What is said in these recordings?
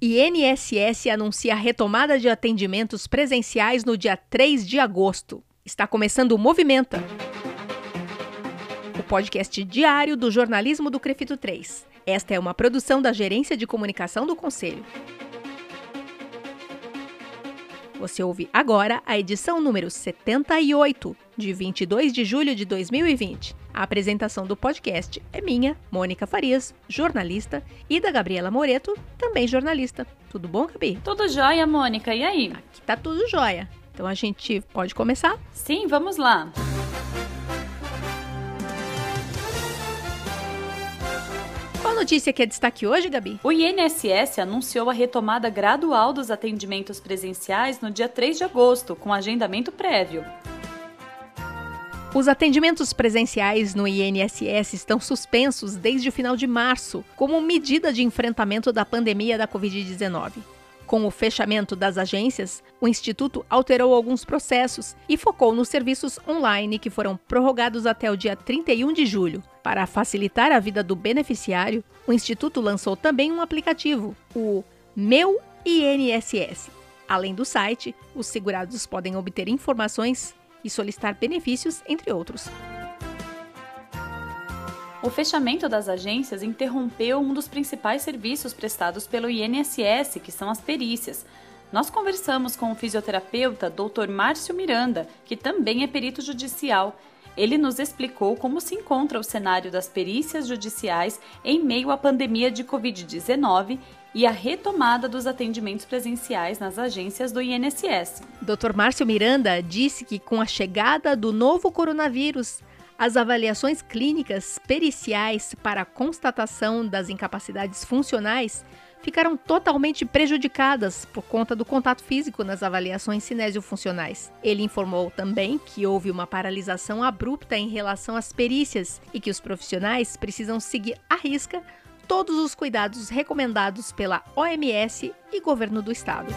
INSS anuncia a retomada de atendimentos presenciais no dia 3 de agosto. Está começando o Movimenta, o podcast diário do jornalismo do Crefito 3. Esta é uma produção da Gerência de Comunicação do Conselho. Você ouve agora a edição número 78, de 22 de julho de 2020. A apresentação do podcast é minha, Mônica Farias, jornalista, e da Gabriela Moreto, também jornalista. Tudo bom, Gabi? Tudo jóia, Mônica. E aí? Aqui tá tudo jóia. Então a gente pode começar? Sim, vamos lá. notícia que é destaque hoje, Gabi? O INSS anunciou a retomada gradual dos atendimentos presenciais no dia 3 de agosto, com agendamento prévio. Os atendimentos presenciais no INSS estão suspensos desde o final de março, como medida de enfrentamento da pandemia da Covid-19. Com o fechamento das agências, o Instituto alterou alguns processos e focou nos serviços online que foram prorrogados até o dia 31 de julho. Para facilitar a vida do beneficiário, o Instituto lançou também um aplicativo, o Meu INSS. Além do site, os segurados podem obter informações e solicitar benefícios, entre outros. O fechamento das agências interrompeu um dos principais serviços prestados pelo INSS, que são as perícias. Nós conversamos com o fisioterapeuta Dr. Márcio Miranda, que também é perito judicial. Ele nos explicou como se encontra o cenário das perícias judiciais em meio à pandemia de Covid-19 e a retomada dos atendimentos presenciais nas agências do INSS. Dr. Márcio Miranda disse que com a chegada do novo coronavírus, as avaliações clínicas periciais para a constatação das incapacidades funcionais ficaram totalmente prejudicadas por conta do contato físico nas avaliações cinésio-funcionais. Ele informou também que houve uma paralisação abrupta em relação às perícias e que os profissionais precisam seguir à risca todos os cuidados recomendados pela OMS e governo do estado.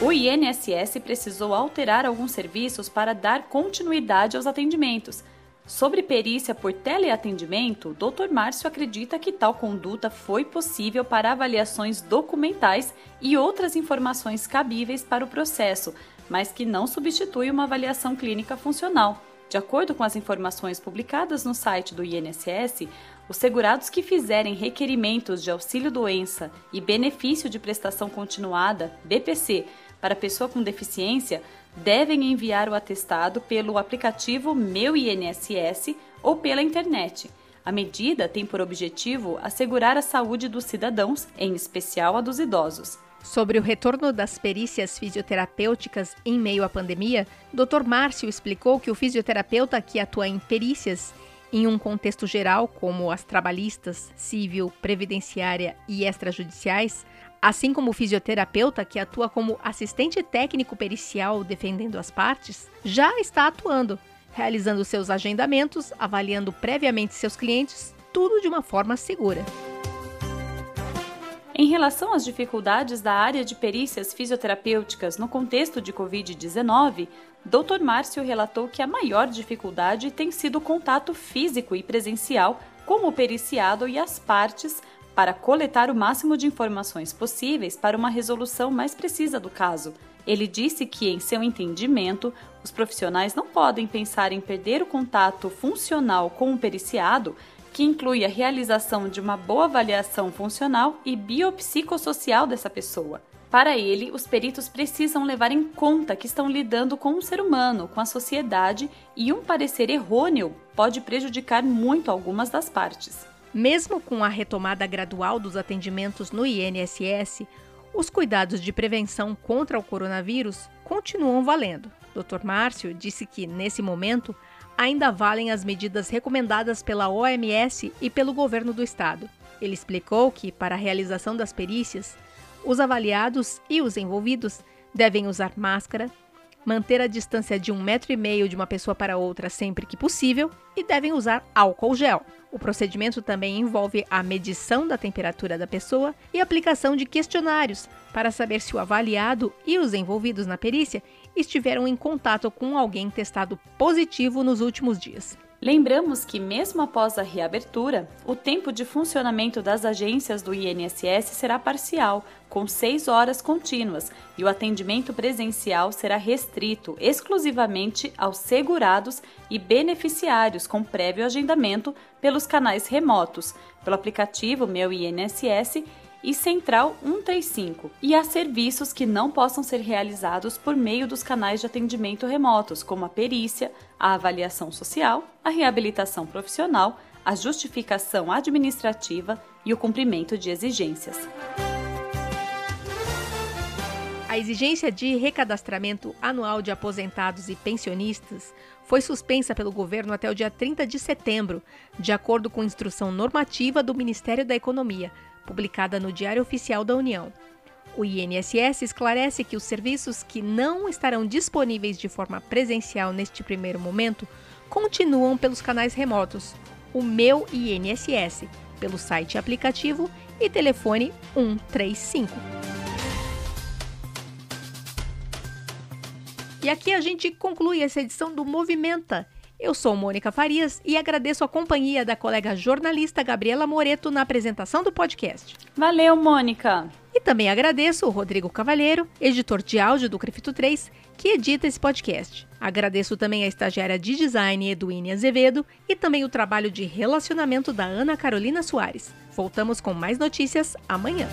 O INSS precisou alterar alguns serviços para dar continuidade aos atendimentos. Sobre perícia por teleatendimento, Dr. Márcio acredita que tal conduta foi possível para avaliações documentais e outras informações cabíveis para o processo, mas que não substitui uma avaliação clínica funcional. De acordo com as informações publicadas no site do INSS, os segurados que fizerem requerimentos de auxílio-doença e benefício de prestação continuada, BPC, para pessoa com deficiência devem enviar o atestado pelo aplicativo Meu INSS ou pela internet. A medida tem por objetivo assegurar a saúde dos cidadãos, em especial a dos idosos. Sobre o retorno das perícias fisioterapêuticas em meio à pandemia, Dr. Márcio explicou que o fisioterapeuta que atua em perícias em um contexto geral, como as trabalhistas, civil, previdenciária e extrajudiciais, Assim como o fisioterapeuta, que atua como assistente técnico pericial defendendo as partes, já está atuando, realizando seus agendamentos, avaliando previamente seus clientes, tudo de uma forma segura. Em relação às dificuldades da área de perícias fisioterapêuticas no contexto de Covid-19, Dr. Márcio relatou que a maior dificuldade tem sido o contato físico e presencial com o periciado e as partes para coletar o máximo de informações possíveis para uma resolução mais precisa do caso. Ele disse que, em seu entendimento, os profissionais não podem pensar em perder o contato funcional com o periciado, que inclui a realização de uma boa avaliação funcional e biopsicossocial dessa pessoa. Para ele, os peritos precisam levar em conta que estão lidando com um ser humano, com a sociedade, e um parecer errôneo pode prejudicar muito algumas das partes. Mesmo com a retomada gradual dos atendimentos no INSS, os cuidados de prevenção contra o coronavírus continuam valendo. Dr. Márcio disse que, nesse momento, ainda valem as medidas recomendadas pela OMS e pelo governo do estado. Ele explicou que, para a realização das perícias, os avaliados e os envolvidos devem usar máscara, manter a distância de um metro e meio de uma pessoa para outra sempre que possível e devem usar álcool gel. O procedimento também envolve a medição da temperatura da pessoa e aplicação de questionários para saber se o avaliado e os envolvidos na perícia estiveram em contato com alguém testado positivo nos últimos dias. Lembramos que, mesmo após a reabertura, o tempo de funcionamento das agências do INSS será parcial, com seis horas contínuas, e o atendimento presencial será restrito exclusivamente aos segurados e beneficiários com prévio agendamento pelos canais remotos, pelo aplicativo Meu INSS e Central 135, e há serviços que não possam ser realizados por meio dos canais de atendimento remotos, como a perícia, a avaliação social, a reabilitação profissional, a justificação administrativa e o cumprimento de exigências. A exigência de recadastramento anual de aposentados e pensionistas foi suspensa pelo governo até o dia 30 de setembro, de acordo com instrução normativa do Ministério da Economia, publicada no Diário Oficial da União. O INSS esclarece que os serviços que não estarão disponíveis de forma presencial neste primeiro momento continuam pelos canais remotos, o Meu INSS, pelo site aplicativo e telefone 135. E aqui a gente conclui essa edição do Movimenta eu sou Mônica Farias e agradeço a companhia da colega jornalista Gabriela Moreto na apresentação do podcast. Valeu, Mônica! E também agradeço o Rodrigo Cavalheiro, editor de áudio do Crefito 3, que edita esse podcast. Agradeço também a estagiária de design Eduine Azevedo e também o trabalho de relacionamento da Ana Carolina Soares. Voltamos com mais notícias amanhã.